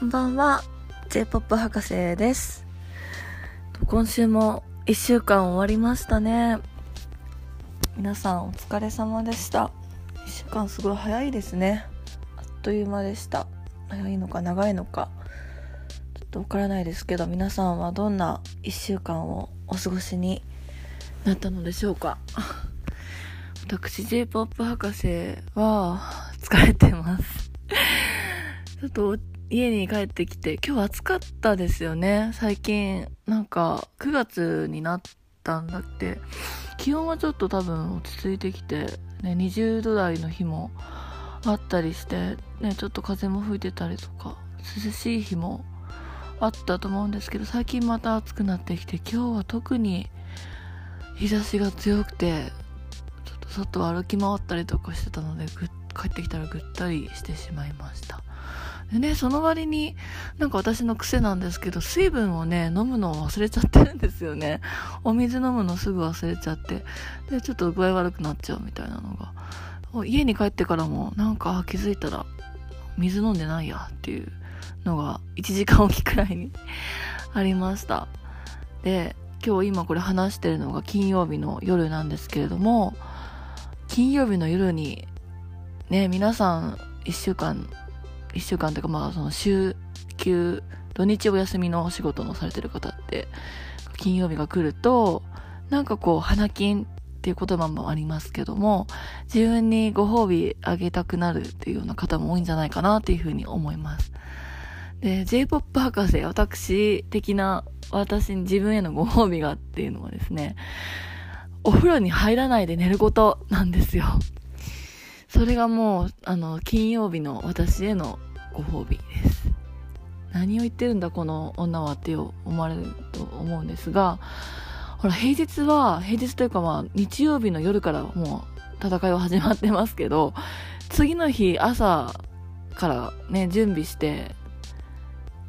こんばんは。J-POP 博士です。今週も1週間終わりましたね。皆さんお疲れ様でした。1週間すごい早いですね。あっという間でした。早いのか長いのか。ちょっとわからないですけど皆さんはどんな1週間をお過ごしになったのでしょうか。私 J-POP 博士は疲れてます。ちょっと家に帰ってきて、今日暑かったですよね。最近、なんか9月になったんだって。気温はちょっと多分落ち着いてきて、ね、20度台の日もあったりして、ね、ちょっと風も吹いてたりとか、涼しい日もあったと思うんですけど、最近また暑くなってきて、今日は特に日差しが強くて、ちょっと外を歩き回ったりとかしてたので、帰ってきたらぐったりしてしまいました。でね、その割に、なんか私の癖なんですけど、水分をね、飲むのを忘れちゃってるんですよね。お水飲むのすぐ忘れちゃって。で、ちょっと具合悪くなっちゃうみたいなのが。家に帰ってからも、なんか気づいたら、水飲んでないやっていうのが、1時間おきくらいに ありました。で、今日今これ話してるのが金曜日の夜なんですけれども、金曜日の夜に、ね、皆さん1週間1週間というかまあその週休土日お休みのお仕事のされてる方って金曜日が来るとなんかこう花金っていう言葉もありますけども自分にご褒美あげたくなるっていうような方も多いんじゃないかなっていうふうに思います。で J-POP 博士私的な私に自分へのご褒美がっていうのはですねお風呂に入らないで寝ることなんですよ。それがもう、あの、金曜日の私へのご褒美です。何を言ってるんだこの女はって思われると思うんですが、ほら、平日は、平日というかまあ、日曜日の夜からもう戦いは始まってますけど、次の日朝からね、準備して、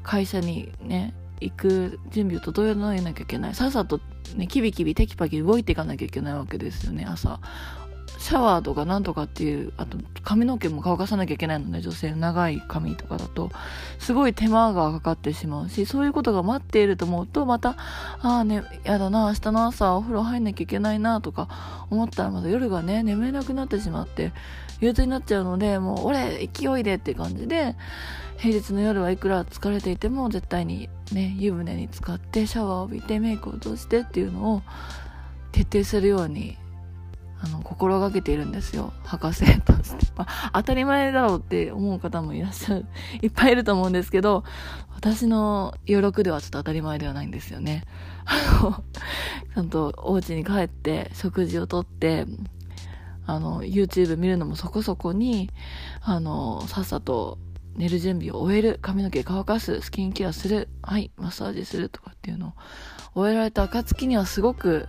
会社にね、行く準備を整えなきゃいけない。さっさとね、キビキビテキパキ動いていかなきゃいけないわけですよね、朝。シャワーとかなんとかっていう、あと髪の毛も乾かさなきゃいけないので、女性。の長い髪とかだと、すごい手間がかかってしまうし、そういうことが待っていると思うと、また、ああね、やだな、明日の朝お風呂入んなきゃいけないなとか思ったらまた夜がね、眠れなくなってしまって、憂鬱になっちゃうので、もう俺、勢いでって感じで、平日の夜はいくら疲れていても絶対にね、湯船に浸かってシャワーを浴びてメイクを落としてっていうのを徹底するようにあの、心がけているんですよ。博士として。まあ、当たり前だろうって思う方もいらっしゃる、いっぱいいると思うんですけど、私の余力ではちょっと当たり前ではないんですよね。あの、ちゃんとお家に帰って食事をとって、あの、YouTube 見るのもそこそこに、あの、さっさと寝る準備を終える、髪の毛乾かす、スキンケアする、はい、マッサージするとかっていうのを終えられた暁にはすごく、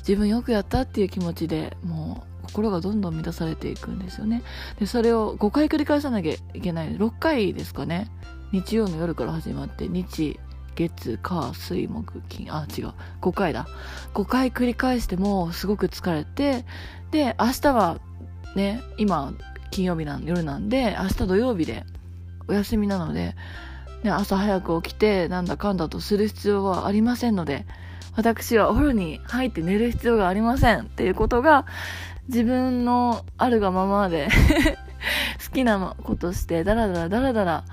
自分よくやったっていう気持ちでもう心がどんどん満たされていくんですよね。でそれを5回繰り返さなきゃいけない。6回ですかね。日曜の夜から始まって日月火水木金。あ違う。5回だ。5回繰り返してもすごく疲れてで明日はね今金曜日の夜なんで明日土曜日でお休みなので、ね、朝早く起きてなんだかんだとする必要はありませんので私はお風呂に入って寝る必要がありませんっていうことが自分のあるがままで 好きなことしてダラダラダラダラ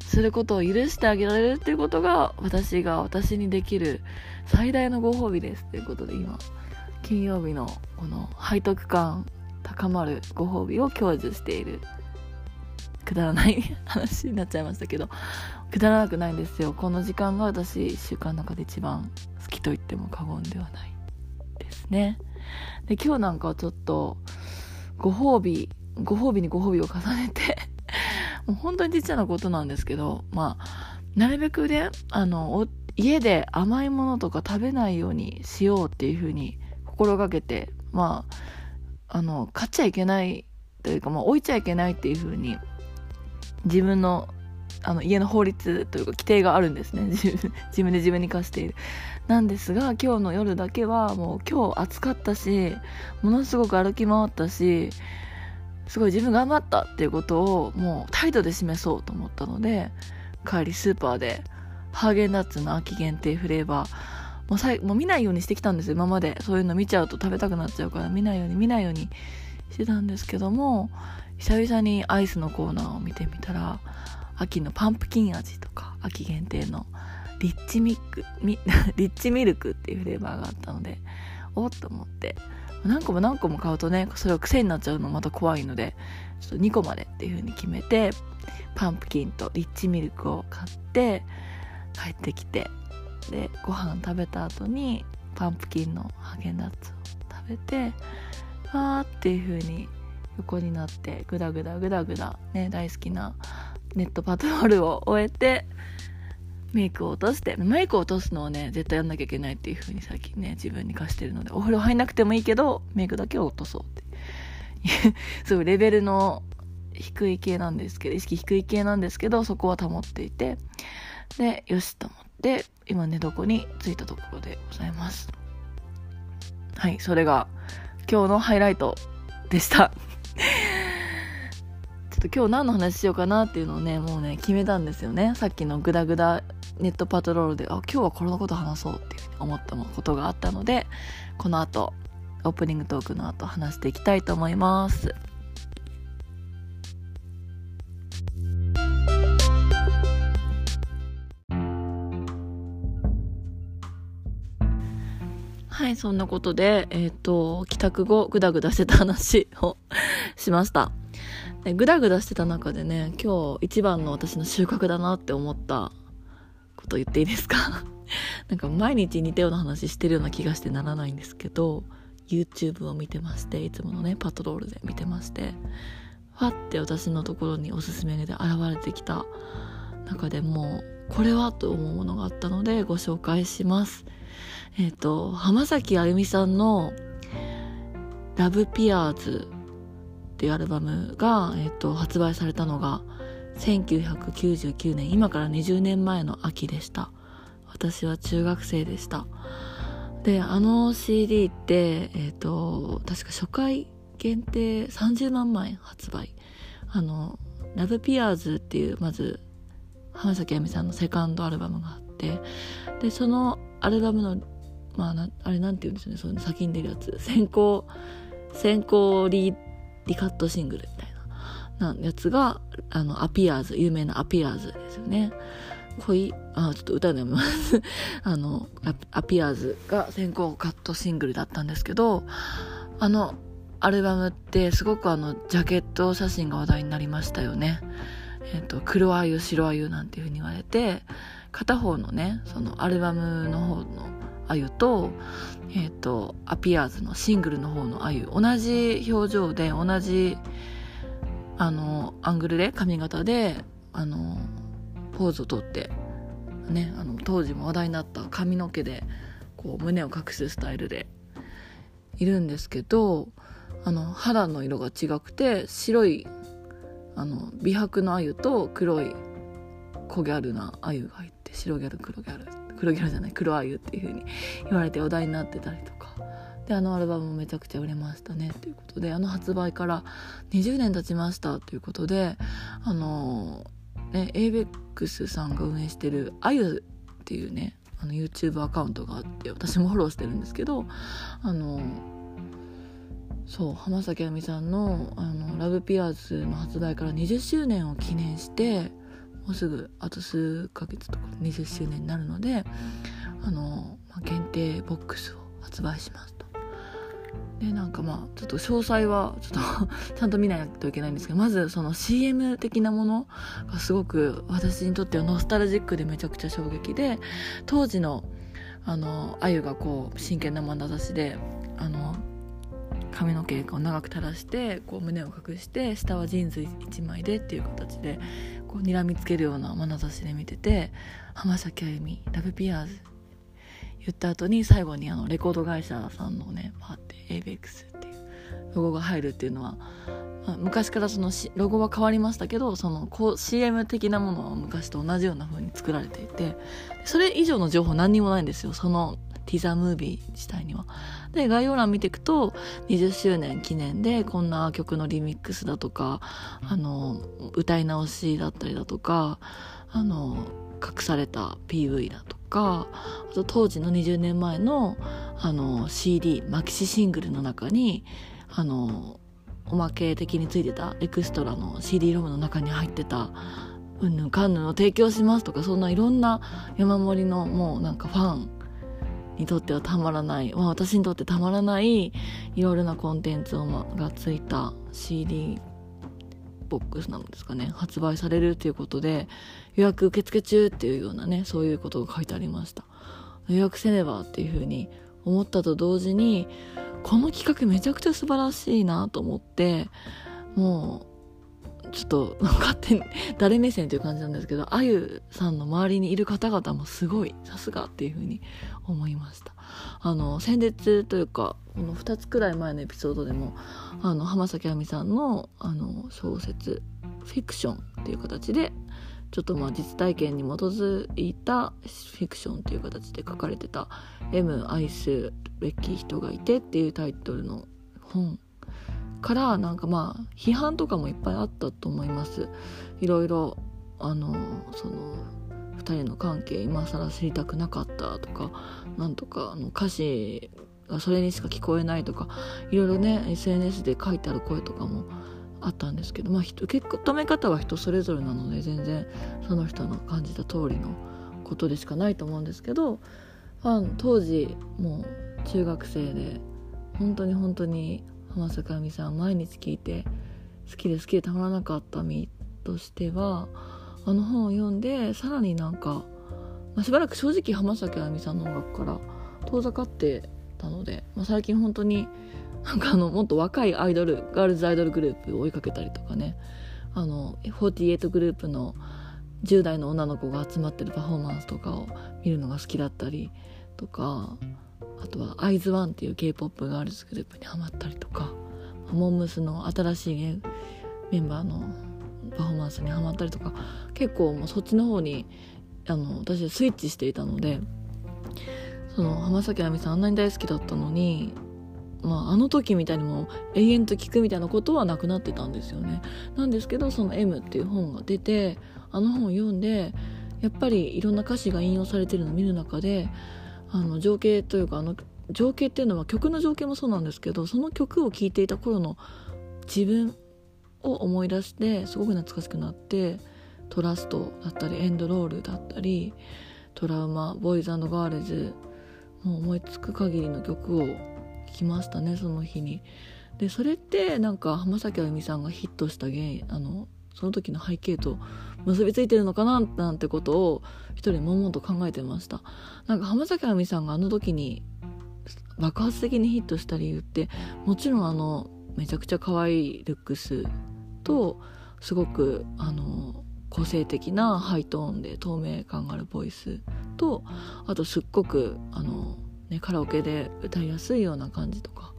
することを許してあげられるっていうことが私が私にできる最大のご褒美ですっていうことで今金曜日のこの背徳感高まるご褒美を享受しているくだらない話になっちゃいましたけどくだらなくないんですよ。この時間が私1週間の中で一番好きと言っても過言ではないですね。で今日なんかはちょっとご褒美ご褒美にご褒美を重ねて もう本当にちっちゃなことなんですけどまあなるべくねあの家で甘いものとか食べないようにしようっていうふうに心がけてまああの買っちゃいけないというか、まあ、置いちゃいけないっていうふうに自分のあの家の法律というか規定があるんですね。自分で自分に課している。なんですが今日の夜だけはもう今日暑かったしものすごく歩き回ったしすごい自分頑張ったっていうことをもう態度で示そうと思ったので帰りスーパーでハーゲンダッツの秋限定フレーバーもうさいもう見ないようにしてきたんですよ今まで。そういうの見ちゃうと食べたくなっちゃうから見ないように見ないようにしてたんですけども久々にアイスのコーナーを見てみたら秋のパンプキン味とか秋限定のリッチミックミ リッチミルクっていうフレーバーがあったのでおっと思って。何個も何個も買うとねそれを癖になっちゃうのまた怖いのでちょっと2個までっていう風に決めてパンプキンとリッチミルクを買って帰ってきてでご飯食べた後にパンプキンのハゲンダッツを食べてわーっていう風に横になってグダグダグダグダね大好きなネットパトロールを終えてメイクを落としてメイクを落とすのをね絶対やんなきゃいけないっていう風に最近ね自分に課してるのでお風呂入んなくてもいいけどメイクだけを落とそうってすごい レベルの低い系なんですけど意識低い系なんですけどそこは保っていてでよしと思って今寝床に着いたところでございます。はいそれが今日のハイライトでした。っと今日何の話しようかなっていうのをねもうね決めたんですよねさっきのグダグダネットパトロールであ今日はこのこと話そうっていうふうに思ったことがあったのでこの後オープニングトークの後話していきたいと思いますはい、そんなことで、えっ、ー、と、帰宅後、ぐだぐだしてた話を しました。でぐだぐだしてた中でね、今日一番の私の収穫だなって思ったこと言っていいですか？なんか毎日似たような話してるような気がしてならないんですけど、YouTube を見てまして、いつものね、パトロールで見てまして、ファって私のところにおすすめで現れてきた中でもう、これはと思うものがあったのでご紹介します。えっ、ー、と、浜崎あゆみさんのラブピアーズっていうアルバムが、えっ、と、発売されたのが1999年、今から20年前の秋でした。私は中学生でした。で、あの CD って、えっ、と、確か初回限定30万枚発売。あの、ラブピアーズっていう、まず、浜崎あゆみさんのセカンドアルバムがあって、で、そのアルバムのまああれなんて言うんですよねその先に出るやつ先行先行リーリカットシングルみたいななやつがあのアピアーズ有名なアピアーズですよね。恋あちょっと歌うの読みます。あのアピアーズが先行カットシングルだったんですけどあのアルバムってすごくあのジャケット写真が話題になりましたよね。えっ、ー、と黒あゆ白あゆなんていうふうに言われて片方のねそのアルバムの方のあゆと,、えーと、アピアーズのシングルの方のあゆ同じ表情で同じあのアングルで髪型であのポーズをとってねあの当時も話題になった髪の毛でこう胸を隠すスタイルでいるんですけどあの肌の色が違くて白いあの美白のあゆと黒い小ギャルなあゆがいて白ギャル黒ギャル黒ギャルじゃない黒あゆっていう風に言われて話題になってたりとか。であのアルバムもめちゃくちゃ売れましたねということであの発売から20年経ちましたということであのね ABEX さんが運営してるあゆっていうねあの YouTube アカウントがあって私もフォローしてるんですけどあのそう浜崎あみさんのあのラブピアーズの発売から20周年を記念してもうすぐあと数ヶ月とか20周年になるのであの、ま、限定ボックスを発売しますと。でなんかまあちょっと詳細はちょっと ちゃんと見ないといけないんですけどまずその CM 的なものがすごく私にとってはノスタルジックでめちゃくちゃ衝撃で当時のあのあゆがこう真剣な眼差しであの髪の毛を長く垂らしてこう胸を隠して下はジーンズ1枚でっていう形でこう睨みつけるような眼差しで見てて浜崎あゆみ LOVEppears。言った後に最後にあのレコード会社さんのねパーって avex っていうロゴが入るっていうのは、まあ、昔からそのロゴは変わりましたけどそのこう CM 的なものは昔と同じような風に作られていてそれ以上の情報何にもないんですよ。そのティザムービー自体には。で概要欄見ていくと20周年記念でこんな曲のリミックスだとかあの歌い直しだったりだとかあの隠された PV だとかあと当時の20年前のあの CD マキシシングルの中にあのおまけ的についてたエクストラの CD ロムの中に入ってたうんぬんかんぬんを提供しますとかそんないろんな山盛りのもうなんかファンにとってはたまらない、まあ、私にとってたまらないいろいろなコンテンツがついた CD ボックスなんですかね。発売されるということで予約受付中っていうようなねそういうことが書いてありました。予約せねばっていうふうに思ったと同時にこの企画めちゃくちゃ素晴らしいなと思ってもうちょっと勝手に誰目線という感じなんですけどあゆさんの周りにいる方々もすごいさすがっていうふうに思いました。あの先日というかこの2つくらい前のエピソードでもあの浜崎あみさんのあの小説「フィクション」っていう形でちょっとまあ実体験に基づいたフィクションという形で書かれてた「M 愛すべき人がいて」っていうタイトルの本からなんかまあ批判とかもいっぱいあったと思います。いろいろあのその2人の関係今更知りたくなかったとかなんとかあの歌詞がそれにしか聞こえないとかいろいろね SNS で書いてある声とかもあったんですけどまあ受け止め方は人それぞれなので全然その人の感じた通りのことでしかないと思うんですけどファン当時もう中学生で本当に本当に浜坂あみさん毎日聞いて好きで好きでたまらなかった身としてはあの本を読んでさらになんか、まあ、しばらく正直浜崎あみさんの音楽から遠ざかってたので、まあ、最近本当になんかあのもっと若いアイドルガールズアイドルグループを追いかけたりとかね。あの48グループの10代の女の子が集まってるパフォーマンスとかを見るのが好きだったりとかあとはアイズワンっていう k p o p ガールズグループにハマったりとかモンムスの新しい、ね、メンバーのパフォーマンスにハマったりとか結構もうそっちの方にあの私はスイッチしていたのでその浜崎あみさんあんなに大好きだったのにまあ、あの時みたいにも永遠と聞くみたいなことはなくなってたんですよね。なんですけどその「M」っていう本が出てあの本を読んでやっぱりいろんな歌詞が引用されてるのを見る中であの情景というかあの情景っていうのは曲の情景もそうなんですけどその曲を聴いていた頃の自分を思い出してすごく懐かしくなってトラストだったりエンドロールだったりトラウマボーイズガールズもう思いつく限りの曲を聴きましたねその日に。でそれってなんか浜崎あゆみさんがヒットした原因あのその時の背景と結びついてるのかななんてことを一人悶々と考えてましたなんか浜崎あゆみさんがあの時に爆発的にヒットした理由ってもちろんあのめちゃくちゃ可愛いルックスとすごくあの個性的なハイトーンで透明感があるボイスとあとすっごくあの、ね、カラオケで歌いやすいような感じとか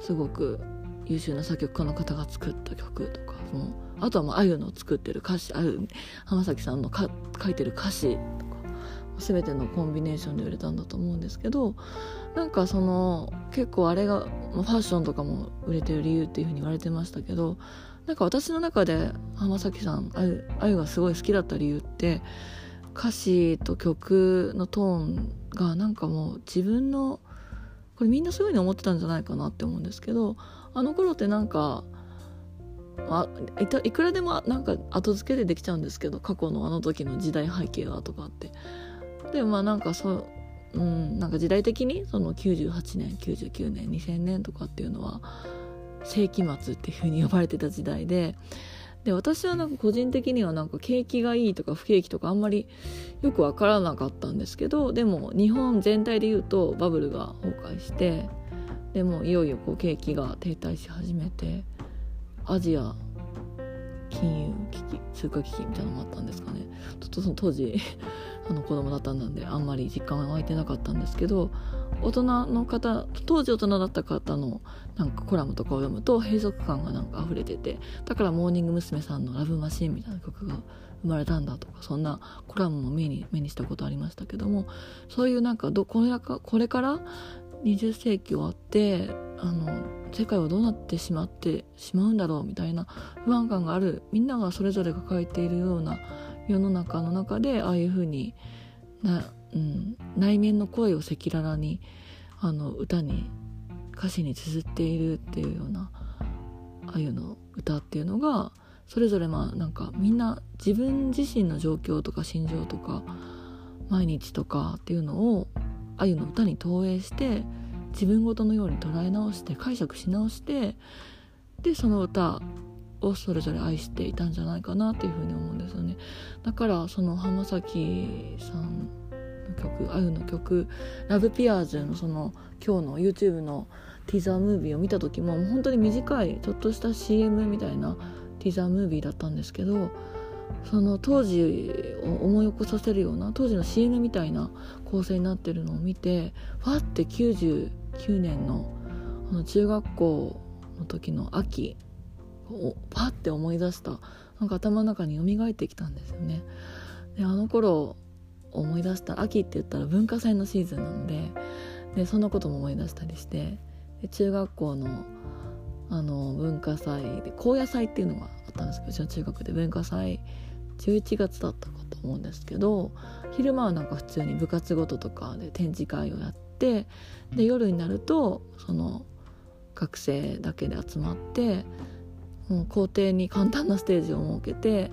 すごく優秀な作曲家の方が作った曲とかもあとはもうあゆの作ってる歌詞あゆ浜崎さんの書いてる歌詞と全てのコンビネーションで売れたんだと思うんですけどなんかその結構あれがファッションとかも売れてる理由っていうふうに言われてましたけどなんか私の中で浜崎さんあゆがすごい好きだった理由って歌詞と曲のトーンがなんかもう自分のこれみんなそういうふうに思ってたんじゃないかなって思うんですけどあの頃ってなんかあいたいくらでもなんか後付けでできちゃうんですけど過去のあの時の時代背景はとかって。でまあなんかそううんなんか時代的にその98年99年2000年とかっていうのは世紀末っていう風に呼ばれてた時代でで私はなんか個人的にはなんか景気がいいとか不景気とかあんまりよく分からなかったんですけどでも日本全体で言うとバブルが崩壊してでもいよいよこう景気が停滞し始めてアジア金融危機通貨危機みたいなのもあったんですかねちょっとその当時 あの子供だったんであんまり実感は湧いてなかったんですけど大人の方当時大人だった方のなんかコラムとかを読むと閉塞感がなんか溢れててだからモーニング娘。さんの「ラブマシーン」みたいな曲が生まれたんだとかそんなコラムも目に目にしたことありましたけどもそういうなんかどこれかこれから20世紀終わってあの世界はどうなってしまってしまうんだろうみたいな不安感があるみんながそれぞれ抱えているような世の中の中でああいうふうにな、うん、内面の声を赤裸々にあの歌に歌詞に綴っているっていうようなああいうの歌っていうのがそれぞれまあなんかみんな自分自身の状況とか心情とか毎日とかっていうのをあゆの歌に投影して自分ごとのように捉え直して解釈し直してでその歌をそれぞれ愛していたんじゃないかなっていうふうに思うんですよね。だからその浜崎さんの曲あゆの曲「ラブピアーズのその今日の YouTube のティザームービーを見た時も本当に短いちょっとした CM みたいなティザームービーだったんですけどその当時を思い起こさせるような当時の CM みたいな構成になってるのを見てファって99年のあの中学校の時の秋をパッて思い出したなんか頭の中に蘇ってきたんですよね。であの頃思い出した秋って言ったら文化祭のシーズンなのででそんなことも思い出したりしてで中学校のあの文化祭で高野祭っていうのがあったんですけどうちの中学で文化祭11月だったかと思うんですけど昼間はなんか普通に部活ごととかで展示会をやってで夜になるとその学生だけで集まってもう校庭に簡単なステージを設けて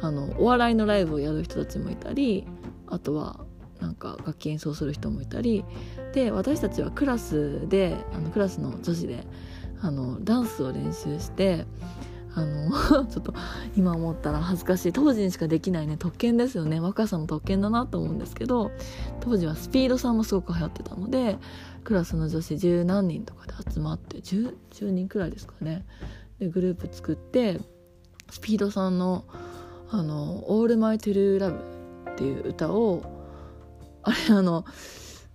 あのお笑いのライブをやる人たちもいたりあとはなんか楽器演奏する人もいたりで私たちはクラスであのクラスの女子であのダンスを練習してあの ちょっと今思ったら恥ずかしい。当時にしかできないね。特権ですよね。若さの特権だなと思うんですけど当時はスピードさんもすごく流行ってたのでクラスの女子十何人とかで集まって 10, 10人くらいですかね。でグループ作ってスピードさんの「あのオールマイトゥルーラブっていう歌をあれあの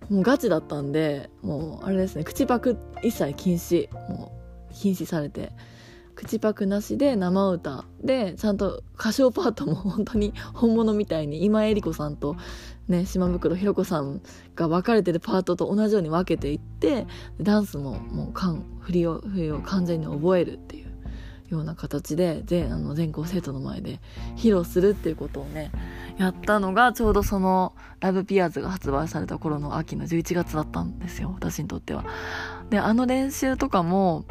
もうガチだったんでもうあれですね。口パク一切禁止もう禁止されて口パクなしで生歌でちゃんと歌唱パートも本当に本物みたいに今江里子さんとね島袋ひろ子さんが分かれてるパートと同じように分けていってダンスももう振りをを完全に覚えるっていうような形で全あの全校生徒の前で披露するっていうことをねやったのがちょうどその「ラブピアーズ」が発売された頃の秋の11月だったんですよ私にとっては。であの練習とかも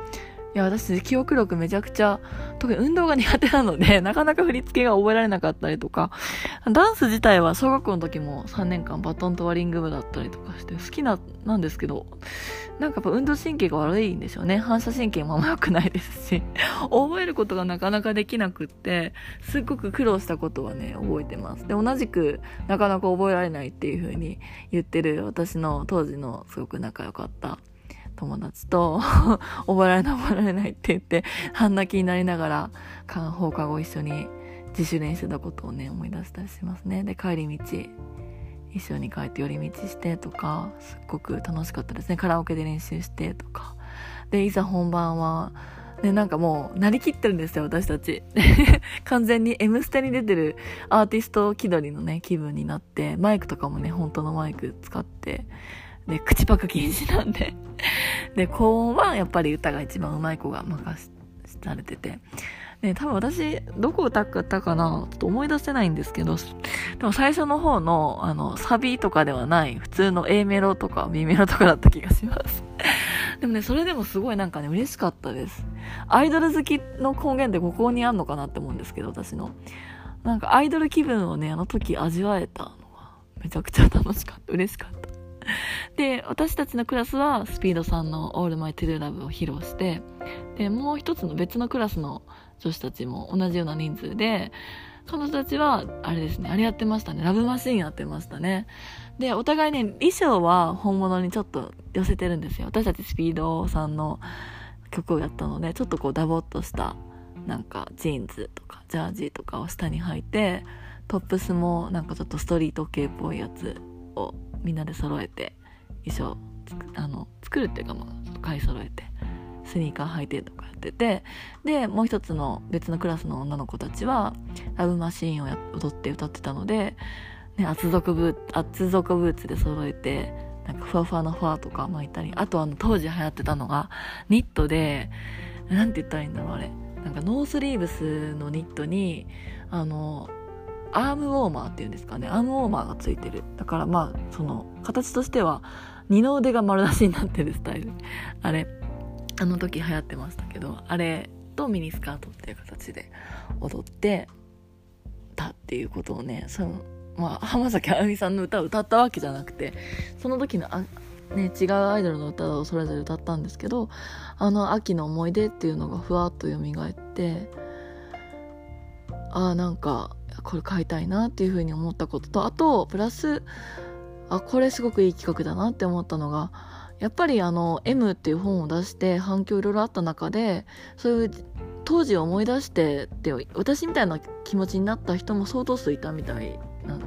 いや、私、記憶力めちゃくちゃ、特に運動が苦手なので、なかなか振り付けが覚えられなかったりとか、ダンス自体は小学校の時も3年間バトントワリング部だったりとかして、好きな、なんですけど、なんかやっぱ運動神経が悪いんですよね。反射神経もあんま良くないですし、覚えることがなかなかできなくって、すっごく苦労したことはね、覚えてます。で、同じく、なかなか覚えられないっていう風に言ってる私の当時のすごく仲良かった友達と 覚えられない覚えられないって言って半泣きになりながら放課後一緒に自主練してたことをね思い出したりしますね。で帰り道一緒に帰って寄り道してとかすっごく楽しかったですね。カラオケで練習してとか。でいざ本番はね、なんかもう、なりきってるんですよ、私たち。完全に M ステに出てるアーティスト気取りのね、気分になって、マイクとかもね、本当のマイク使って、で、口パク禁止なんでで、高音はやっぱり歌が一番上手い子が任されてて。で、多分私、どこ歌ったかなちょっと思い出せないんですけど、でも最初の方の、あの、サビとかではない、普通の A メロとか B メロとかだった気がします。でもね、それでもすごいなんかね、嬉しかったです。アイドル好きの根源ってここにあんのかなって思うんですけど、私の。なんかアイドル気分をね、あの時味わえたのが、めちゃくちゃ楽しかった。嬉しかった。で、私たちのクラスはスピードさんの ALL MY TRUE LOVE を披露して、で、もう一つの別のクラスの女子たちも同じような人数で、彼女たちは、あれですね、あれやってましたね。ラブマシーンやってましたね。で、お互いね、衣装は本物にちょっと寄せてるんですよ。私たちスピードさんの曲をやったので、ちょっとこうダボっとしたなんかジーンズとかジャージとかを下に履いてトップスもなんかちょっとストリート系っぽいやつをみんなで揃えて衣装あの作るっていうかまあ買い揃えてスニーカー履いてとかやっててでもう一つの別のクラスの女の子たちはラブマシーンをや踊って歌ってたので、ね、厚底ブー厚底ブーツで揃えてなんかふわふわのファーとか巻いたりあとあの当時流行ってたのがニットで何て言ったらいいんだろうあれ。なんかノースリーブスのニットにあのアームウォーマーっていうんですかね。アームウォーマーがついてる。だからまあその形としては二の腕が丸出しになってるスタイル。あれあの時流行ってましたけどあれとミニスカートっていう形で踊ってたっていうことをねそのまあ浜崎あゆみさんの歌を歌ったわけじゃなくてその時のあね、違うアイドルの歌をそれぞれ歌ったんですけどあの秋の思い出っていうのがふわっと蘇ってああなんかこれ買いたいなっていうふうに思ったこととあとプラスあこれすごくいい企画だなって思ったのがやっぱりあの M っていう本を出して反響いろいろあった中でそういう当時を思い出してって私みたいな気持ちになった人も相当数いたみたいな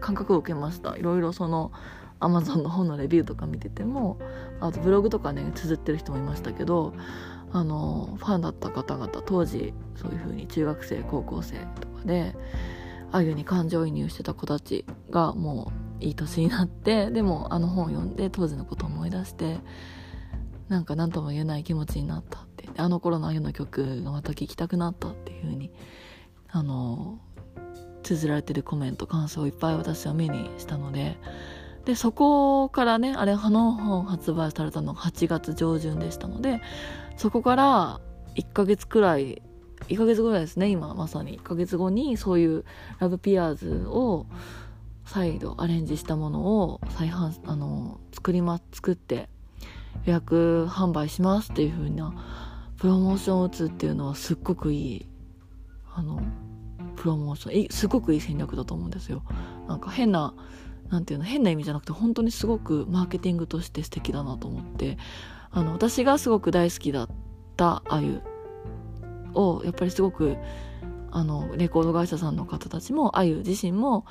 感覚を受けました。いろいろそのアマゾンの本のレビューとか見ててもあとブログとかね綴ってる人もいましたけどあのファンだった方々当時そういう風に中学生高校生とかであゆに感情移入してた子たちがもういい年になってでもあの本を読んで当時のことを思い出してなんか何とも言えない気持ちになったって。あの頃のあゆの曲がまた聴きたくなったっていう風にあの綴られてるコメント感想をいっぱい私は目にしたのででそこからねあれあの本発売されたのが8月上旬でしたのでそこから1ヶ月くらい1ヶ月ぐらいですね今まさに。1ヶ月後にそういうラブピアーズを再度アレンジしたものを再販あの作りま作って予約販売しますっていう風なプロモーションを打つっていうのはすっごくいいあのプロモーション。すごくいい戦略だと思うんですよ。なんか変ななんていうの変な意味じゃなくて本当にすごくマーケティングとして素敵だなと思ってあの私がすごく大好きだったあゆをやっぱりすごくあのレコード会社さんの方たちもあゆ自身も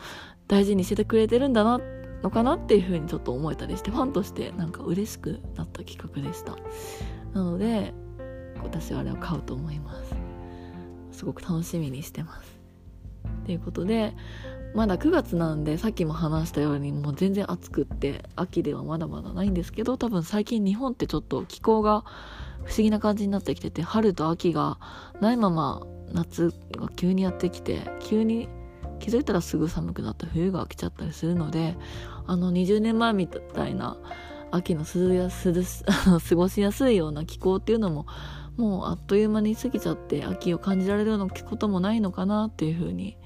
大事にしててくれてるんだなのかなっていうふうにちょっと思えたりしてファンとしてなんか嬉しくなった企画でした。なので私はあれを買うと思います。すごく楽しみにしてます。ということでまだ9月なんでさっきも話したようにもう全然暑くって秋ではまだまだないんですけど多分最近日本ってちょっと気候が不思議な感じになってきてて春と秋がないまま夏が急にやってきて急に気づいたらすぐ寒くなった冬が来ちゃったりするのであの20年前みたいな秋の涼や涼 過ごしやすいような気候っていうのももうあっという間に過ぎちゃって秋を感じられるようなこともないのかなっていうふうに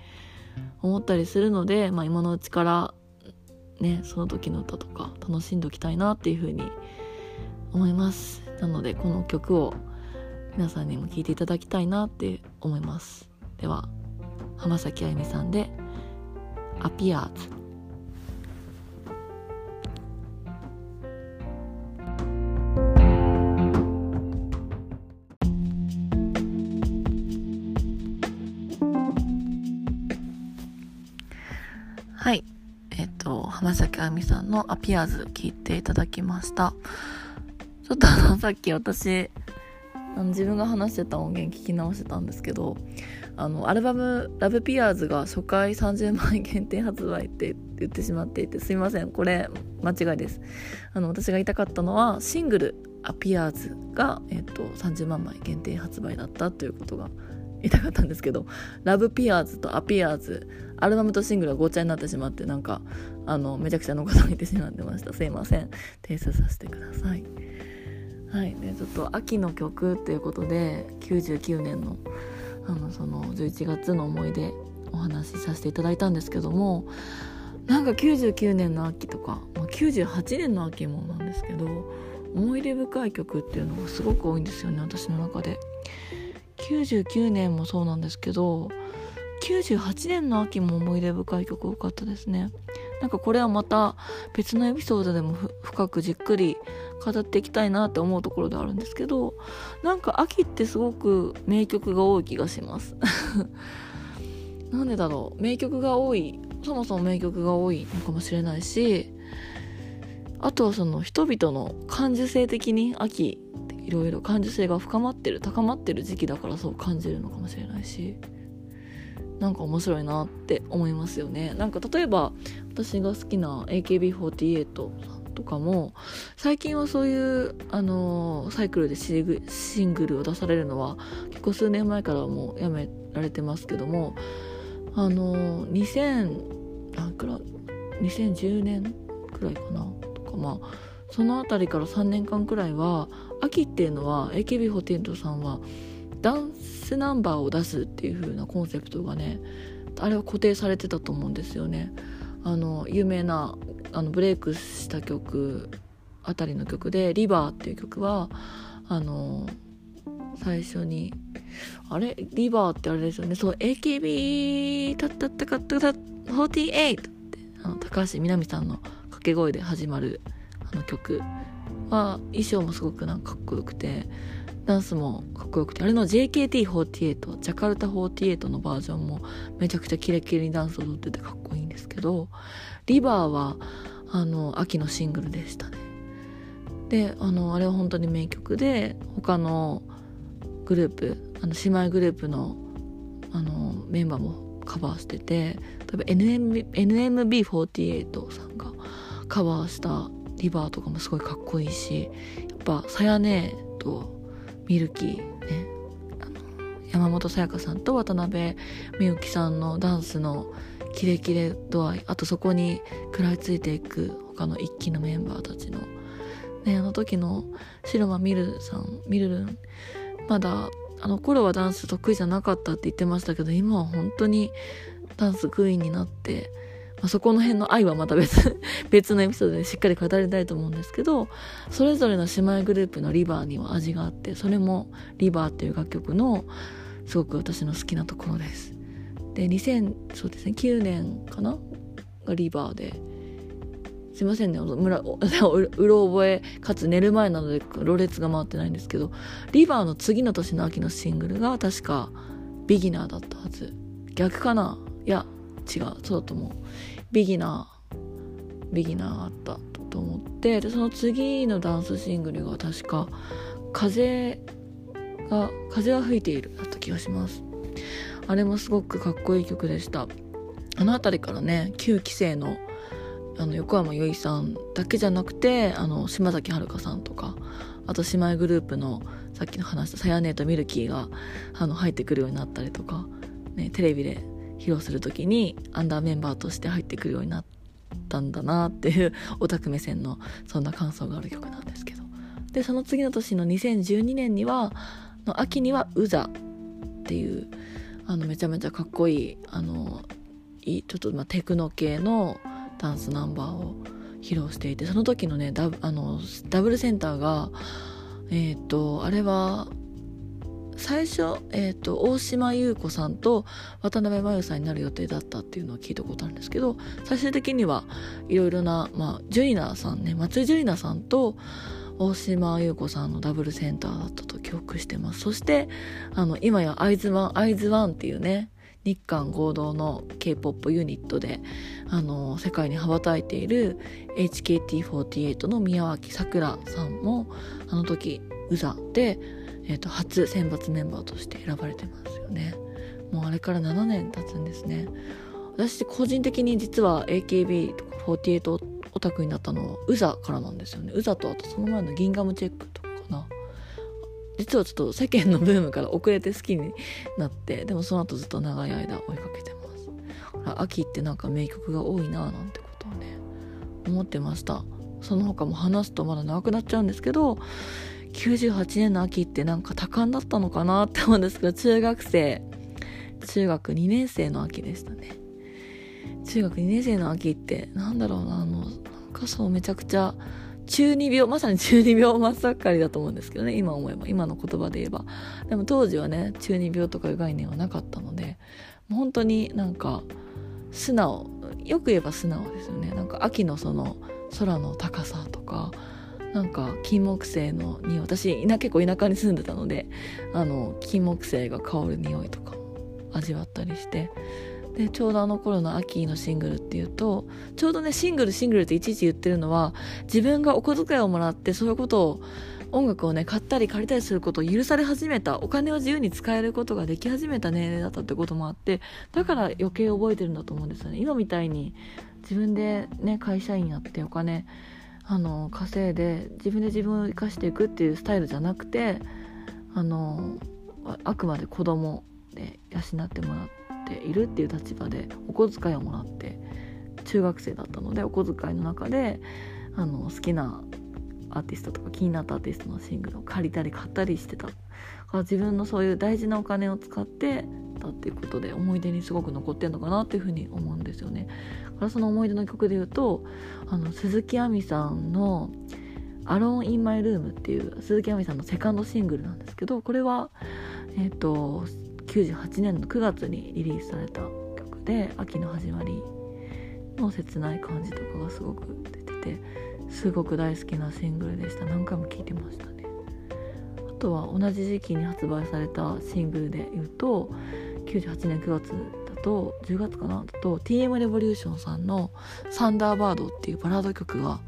思ったりするので、まあ、今のうちからねその時の歌とか楽しんでおきたいなっていうふうに思います。なのでこの曲を皆さんにも聴いていただきたいなって思いますでは浜崎あゆみさんで「アピアーズ」はい。えっと、浜崎あゆみさんのアピアーズ聞いていただきました。ちょっとあの、さっき私、あの自分が話してた音源聞き直してたんですけど、あのアルバム「ラブピアーズ」が初回30万円限定発売って言ってしまっていてすいませんこれ間違いです。あの私が言いたかったのはシングル「アピアーズが」えっと、30万枚限定発売だったということが言いたかったんですけど「ラブピアーズ」と「アピアーズ」アルバムとシングルがごちゃになってしまってなんかあのめちゃくちゃのことを言ってしまってました。すいません。訂正させてください。はい。でちょっと秋の曲っていうことで99年の「あのその11月の思い出お話しさせていただいたんですけどもなんか99年の秋とか、まあ、98年の秋もなんですけど思い出深い曲っていうのがすごく多いんですよね私の中で。99年もそうなんですけど98年の秋も思い出深い曲多かったですね。なんかこれはまた別のエピソードでも深くじっくり飾っていきたいなって思うところであるんですけどなんか秋ってすごく名曲が多い気がします。なんでだろう。名曲が多い。そもそも名曲が多いのかもしれないしあとはその人々の感受性的に秋いろいろ感受性が深まってる高まってる時期だからそう感じるのかもしれないしなんか面白いなって思いますよね。なんか例えば私が好きな AKB48 さんとかも最近はそういうあのサイクルでシングルを出されるのは結構数年前からもうやめられてますけどもあの2000なんか2010年くらいかなとかまあその辺りから3年間くらいは秋っていうのは AKB48 さんはダンスナンバーを出すっていう風なコンセプトがねあれは固定されてたと思うんですよね。あの有名なあのブレイクした曲あたりの曲で「リバーっていう曲はあの最初にあれ？リバーってあれですよね。そう AKB たったったかったた48ってあの高橋みなみさんの掛け声で始まるあの曲は衣装もすごくなんかかっこよくてダンスもかっこよくてあれの JKT48 ジャカルタ48のバージョンもめちゃくちゃキレキレにダンス踊っててかっこいいけどリバーはあの秋のシングルでしたね。であのあれは本当に名曲で他のグループあの姉妹グループのあのメンバーもカバーしてて例えば NMB NMB48 さんがカバーしたリバーとかもすごいかっこいいしやっぱさやねとミルキーね山本さやかさんと渡辺美幸さんのダンスのキレキレ度合い。あとそこに食らいついていく他の一期のメンバーたちの、ね、あの時の白間みるさんみるるんまだあの頃はダンス得意じゃなかったって言ってましたけど今は本当にダンスクイーンになってまあ、そこの辺の愛はまた別 別のエピソードでしっかり語りたいと思うんですけどそれぞれの姉妹グループの「リバー」には味があってそれも「リバー」っていう楽曲のすごく私の好きなところです。で2000そうですね9年かな？がリバーで。すいませんね うろ覚えかつ寝る前なのでろれつが回ってないんですけどリバーの次の年の秋のシングルが確かビギナーだったはず。逆かな？いや違う。そうだと思う。ビギナービギナーあったと思ってでその次のダンスシングルが確か風が風は吹いているだった気がします。あれもすごくかっこいい曲でした。あの辺りからね9期生のあの横山由依さんだけじゃなくてあの島崎遥さんとかあと姉妹グループのさっきの話したさやねとミルキーがあの入ってくるようになったりとか、ね、テレビで披露する時にアンダーメンバーとして入ってくるようになったんだなっていうオタク目線のそんな感想がある曲なんですけど。でその次の年の2012年にはの秋には「ウザ」っていうあのめちゃめちゃかっこいいあのちょっとまあテクノ系のダンスナンバーを披露していてその時のねダあのダブルセンターがえっ、ー、とあれは最初、えーと、大島優子さんと渡辺真由さんになる予定だったっていうのは聞いたことあるんですけど最終的にはいろいろな、まあ、ジュリナさんね松井ジュリナさんと大島優子さんのダブルセンターだったと記憶してます。そしてあの今やアイズワンアイズワンっていうね日韓合同の K-POP ユニットであの世界に羽ばたいている HKT48 の宮脇さくらさんもあの時ウザでえーと、初選抜メンバーとして選ばれてますよね。もうあれから7年経つんですね。私個人的に実は AKB とか48オタクになったのはウザからなんですよね。ウザとあとその前のギンガムチェックとかかな。実はちょっと世間のブームから遅れて好きになってでもその後ずっと長い間追いかけてます。秋ってなんか名曲が多いななんてことをね思ってました。その他も話すとまだ長くなっちゃうんですけど98年の秋ってなんか多感だったのかなって思うんですけど中学生中学2年生の秋でしたね。中学2年生の秋ってなんだろうなあのめちゃくちゃ中二病まさに中二病真っ盛りだと思うんですけどね今思えば今の言葉で言えば。でも当時はね中二病とかいう概念はなかったのでもう本当になんか素直よく言えば素直ですよね。なんか秋のその空の高さとかなんか金木犀の匂い。私結構田舎に住んでたのであの金木犀が香る匂いとか味わったりしてでちょうどあの頃の秋のシングルっていうとちょうどねシングルシングルっていちいち言ってるのは自分がお小遣いをもらってそういうことを音楽をね買ったり借りたりすることを許され始めたお金を自由に使えることができ始めた年齢だったってこともあってだから余計覚えてるんだと思うんですよね。今みたいに自分でね会社員やってお金あの稼いで自分で自分を生かしていくっていうスタイルじゃなくてあのあくまで子供で養ってもらっているっていう立場でお小遣いをもらって中学生だったのでお小遣いの中であの好きなアーティストとか気になったアーティストのシングルを借りたり買ったりしてたから自分のそういう大事なお金を使ってたっていうことで思い出にすごく残ってんのかなっていうふうに思うんですよね。からその思い出の曲で言うとあの鈴木亜美さんの「アローン・イン・マイ・ルーム」っていう鈴木亜美さんのセカンドシングルなんですけどこれはえっ、ー、と98年の9月にリリースされた曲で秋の始まりの切ない感じとかがすごく出ててすごく大好きなシングルでした。何回も聴いてましたね。あとは同じ時期に発売されたシングルで言うと98年9月だと10月かなだと TM レボリューションさんの「サンダーバード」っていうバラード曲が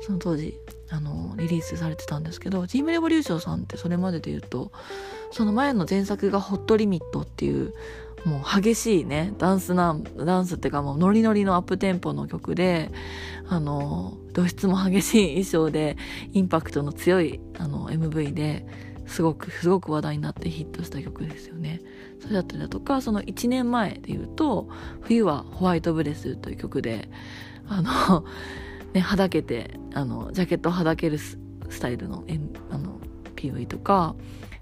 その当時あのリリースされてたんですけど TM レボリューションさんってそれまでで言うとその前の前作が「ホットリミット」っていうもう激しいねダンスなダンスっていうかもうノリノリのアップテンポの曲であの露出も激しい衣装でインパクトの強いあの MV ですごくすごく話題になってヒットした曲ですよね。それだったりだとかその1年前で言うと「冬はホワイトブレス」という曲であのねはだけてあのジャケットはだけるスタイルのあの PV とか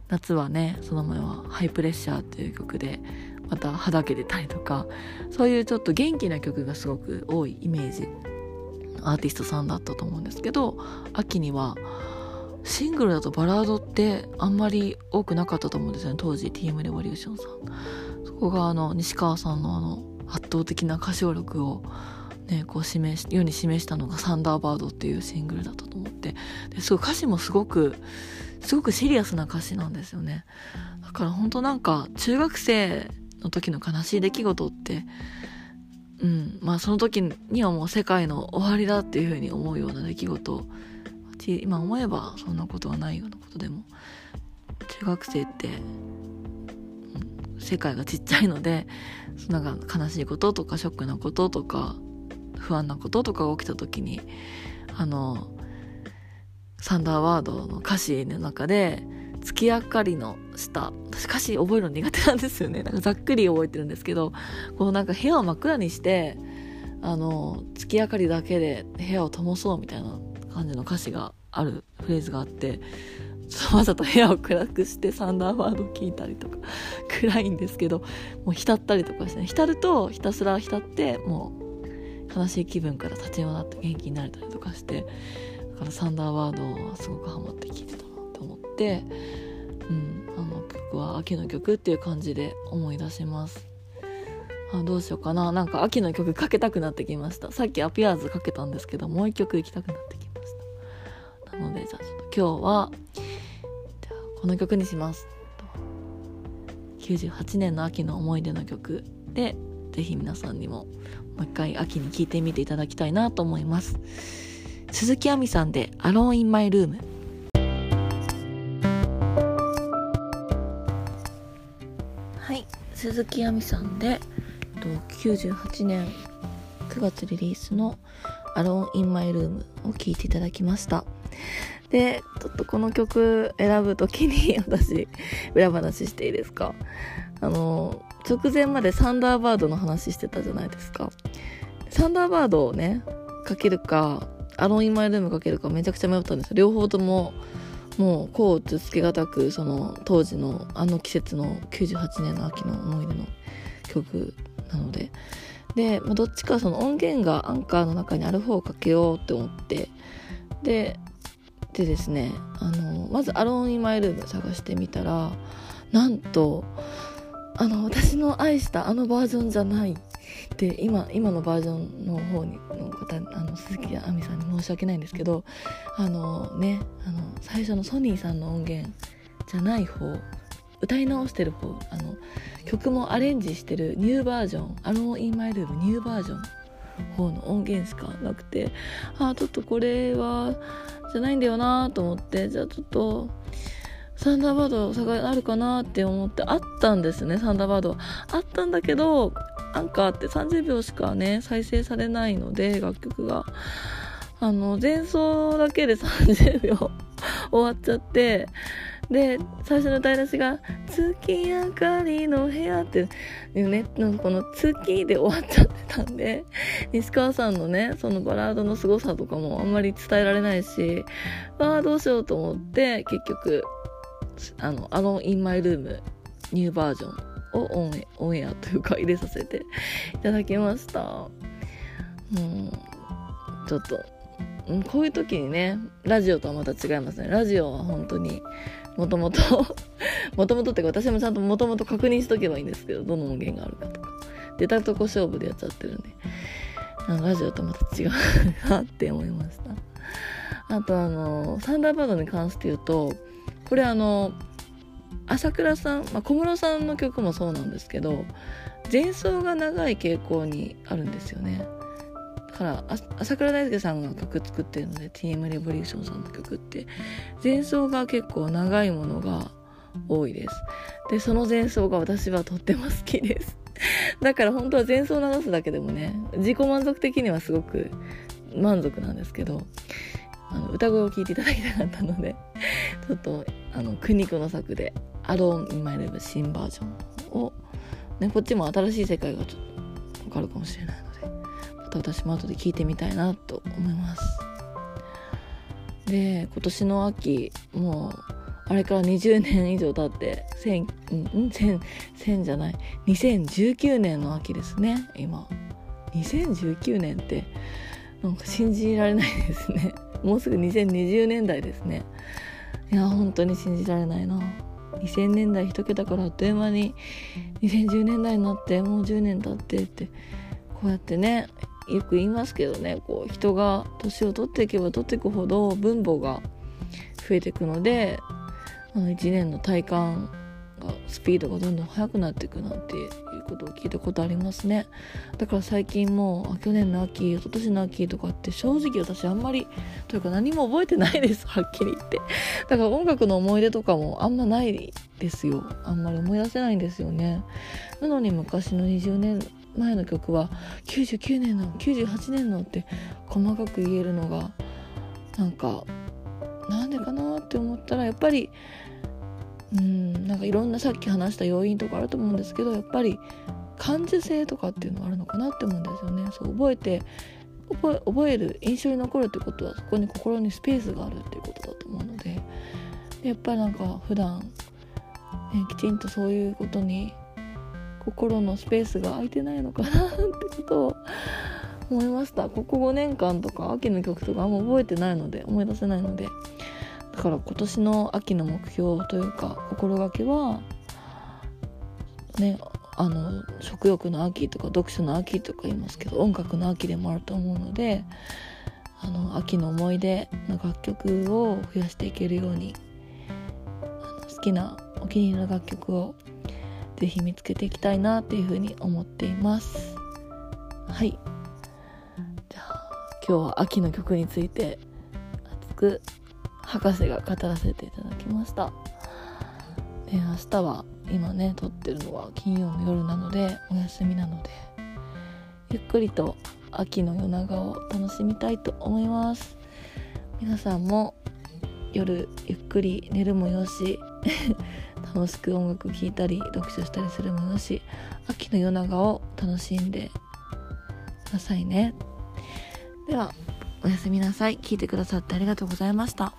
夏はねその前は「ハイプレッシャー」っていう曲でまたはだけてたりとかそういうちょっと元気な曲がすごく多いイメージアーティストさんだったと思うんですけど秋にはシングルだとバラードってあんまり多くなかったと思うんですよね当時 TM レボリューションさん。そこがあの西川さんのあの圧倒的な歌唱力をねこう示し世に示したのが「サンダーバード」っていうシングルだったと思って。ですごい歌詞もすごくすごくシリアスな歌詞なんですよね。だから本当なんか中学生の時の悲しい出来事ってうんまあその時にはもう世界の終わりだっていうふうに思うような出来事。今思えばそんなことはないようなことでも中学生って、世界がちっちゃいのでなんか悲しいこととかショックなこととか不安なこととかが起きた時にあのサンダーワードの歌詞の中で月明かりの下。私歌詞覚えるの苦手なんですよね。なんかざっくり覚えてるんですけどこうなんか部屋を真っ暗にしてあの月明かりだけで部屋を灯そうみたいな感じの歌詞があるフレーズがあってわざと部屋を暗くしてサンダーバード聞いたりとか暗いんですけどもう浸ったりとかして、ね、浸るとひたすら浸ってもう悲しい気分から立ち上がって元気になれたりとかしてだからサンダーバードはすごくハマって聴いてたなって思ってうんあの曲は秋の曲っていう感じで思い出します。あどうしようかな。なんか秋の曲かけたくなってきました。さっきアピアーズかけたんですけどもう一曲行きたくなってきました。なのでじゃあちょっと今日はじゃあこの曲にします。98年の秋の思い出の曲でぜひ皆さんにもう一回秋に聴いてみていただきたいなと思います。鈴木亜美さんで「アローン・イン・マイ・ルーム」はい鈴木亜美さんで98年9月リリースの「アローン・イン・マイ・ルーム」を聴いていただきました。でちょっとこの曲選ぶ時に 私裏話していいですか？あの直前までサンダーバードの話してたじゃないですか。サンダーバードをねかけるかアロン・イン・マイ・ルームかけるかめちゃくちゃ迷ったんですよ。両方とももう甲乙つけがたくその当時のあの季節の98年の秋の思い出の曲なので。で、まあ、どっちかその音源がアンカーの中にある方をかけようって思って。ででですねあのまず「 alone in my room」探してみたらなんとあの私の愛したあのバージョンじゃない。で今今のバージョンの方にの方あの鈴木亜美さんに申し訳ないんですけどあのねあの最初のソニーさんの音源じゃない方歌い直してる方あの曲もアレンジしてるニューバージョン「アロー・イン・マイ・ルーム」ニューバージョン方の音源しかなくてああちょっとこれはじゃないんだよなと思ってじゃあちょっとサンダーバード探あるかなって思ってあったんですね。サンダーバードあったんだけどアンカーって30秒しかね再生されないので楽曲が。あの前奏だけで30秒 終わっちゃってで最初の歌い出しが「月明かりの部屋」っていうねこの「月」で終わっちゃってたんで西川さんのねそのバラードの凄さとかもあんまり伝えられないしああどうしようと思って結局あの「アロン・イン・マイ・ルーム」ニューバージョンをオンエオンエアというか入れさせて いただきました。もうちょっとうんこういう時にねラジオとはまた違いますね。ラジオは本当にもともと もともとってか私もちゃんともともと確認しとけばいいんですけどどの音源があるかとか。出たとこ勝負でやっちゃってるんで。ラジオとまた違う なって思いました。あとあのサンダーバードに関して言うとこれあの朝倉さん、まあ、小室さんの曲もそうなんですけど前奏が長い傾向にあるんですよね。だから朝倉大輔さんが曲作ってるので TM レボリューションさんの曲って前奏が結構長いものが多いです。でその前奏が私はとっても好きです。だから本当は前奏流すだけでもね自己満足的にはすごく満足なんですけどあの歌声を聴いていただきたかったので ちょっとあの苦肉の策で「アローン・イン・マイ・レブ」新バージョンを、ね、こっちも新しい世界がちょっと分かるかもしれないのでまた私も後で聞いてみたいなと思います。で今年の秋もうあれから20年以上経って1000うん1000 1000じゃない2019年の秋ですね今。2019年ってなんか信じられないですね。もうすぐ2020年代ですね。いや本当に信じられないな。2000年代1桁からあっという間に2010年代になってもう10年経ってってこうやってねよく言いますけどねこう人が年を取っていけば取っていくほど分母が増えていくのであの1年の体感がスピードがどんどん速くなっていくなんていうことを聞いたことありますね。だから最近もう去年の秋一昨年の秋とかって正直私あんまりというか何も覚えてないですはっきり言って。だから音楽の思い出とかもあんまないですよ。あんまり思い出せないんですよね。なのに昔の20年前の曲は99年の98年のって細かく言えるのがなんかなんでかなって思ったらやっぱりうんなんかいろんなさっき話した要因とかあると思うんですけどやっぱり感受性とかっていうのがあるのかなって思うんですよね。そう覚えて覚える印象に残るってことはそこに心にスペースがあるっていうことだと思うので。やっぱりなんか普段、ね、きちんとそういうことに心のスペースが空いてないのかなってことを思いました。ここ5年間とか秋の曲とかあんま覚えてないので思い出せないので。だから今年の秋の目標というか心がけはねあの食欲の秋とか読書の秋とか言いますけど音楽の秋でもあると思うのであの秋の思い出の楽曲を増やしていけるように好きなお気に入りの楽曲をぜひ見つけていきたいなっていうふうに思っています。はい。じゃあ今日は秋の曲について熱く博士が語らせていただきました、で明日は今ね撮ってるのは金曜の夜なのでお休みなのでゆっくりと秋の夜長を楽しみたいと思います。皆さんも夜ゆっくり寝るもよし 楽しく音楽聴いたり読書したりするもよし秋の夜長を楽しんでくださいね。ではおやすみなさい。聞いてくださってありがとうございました。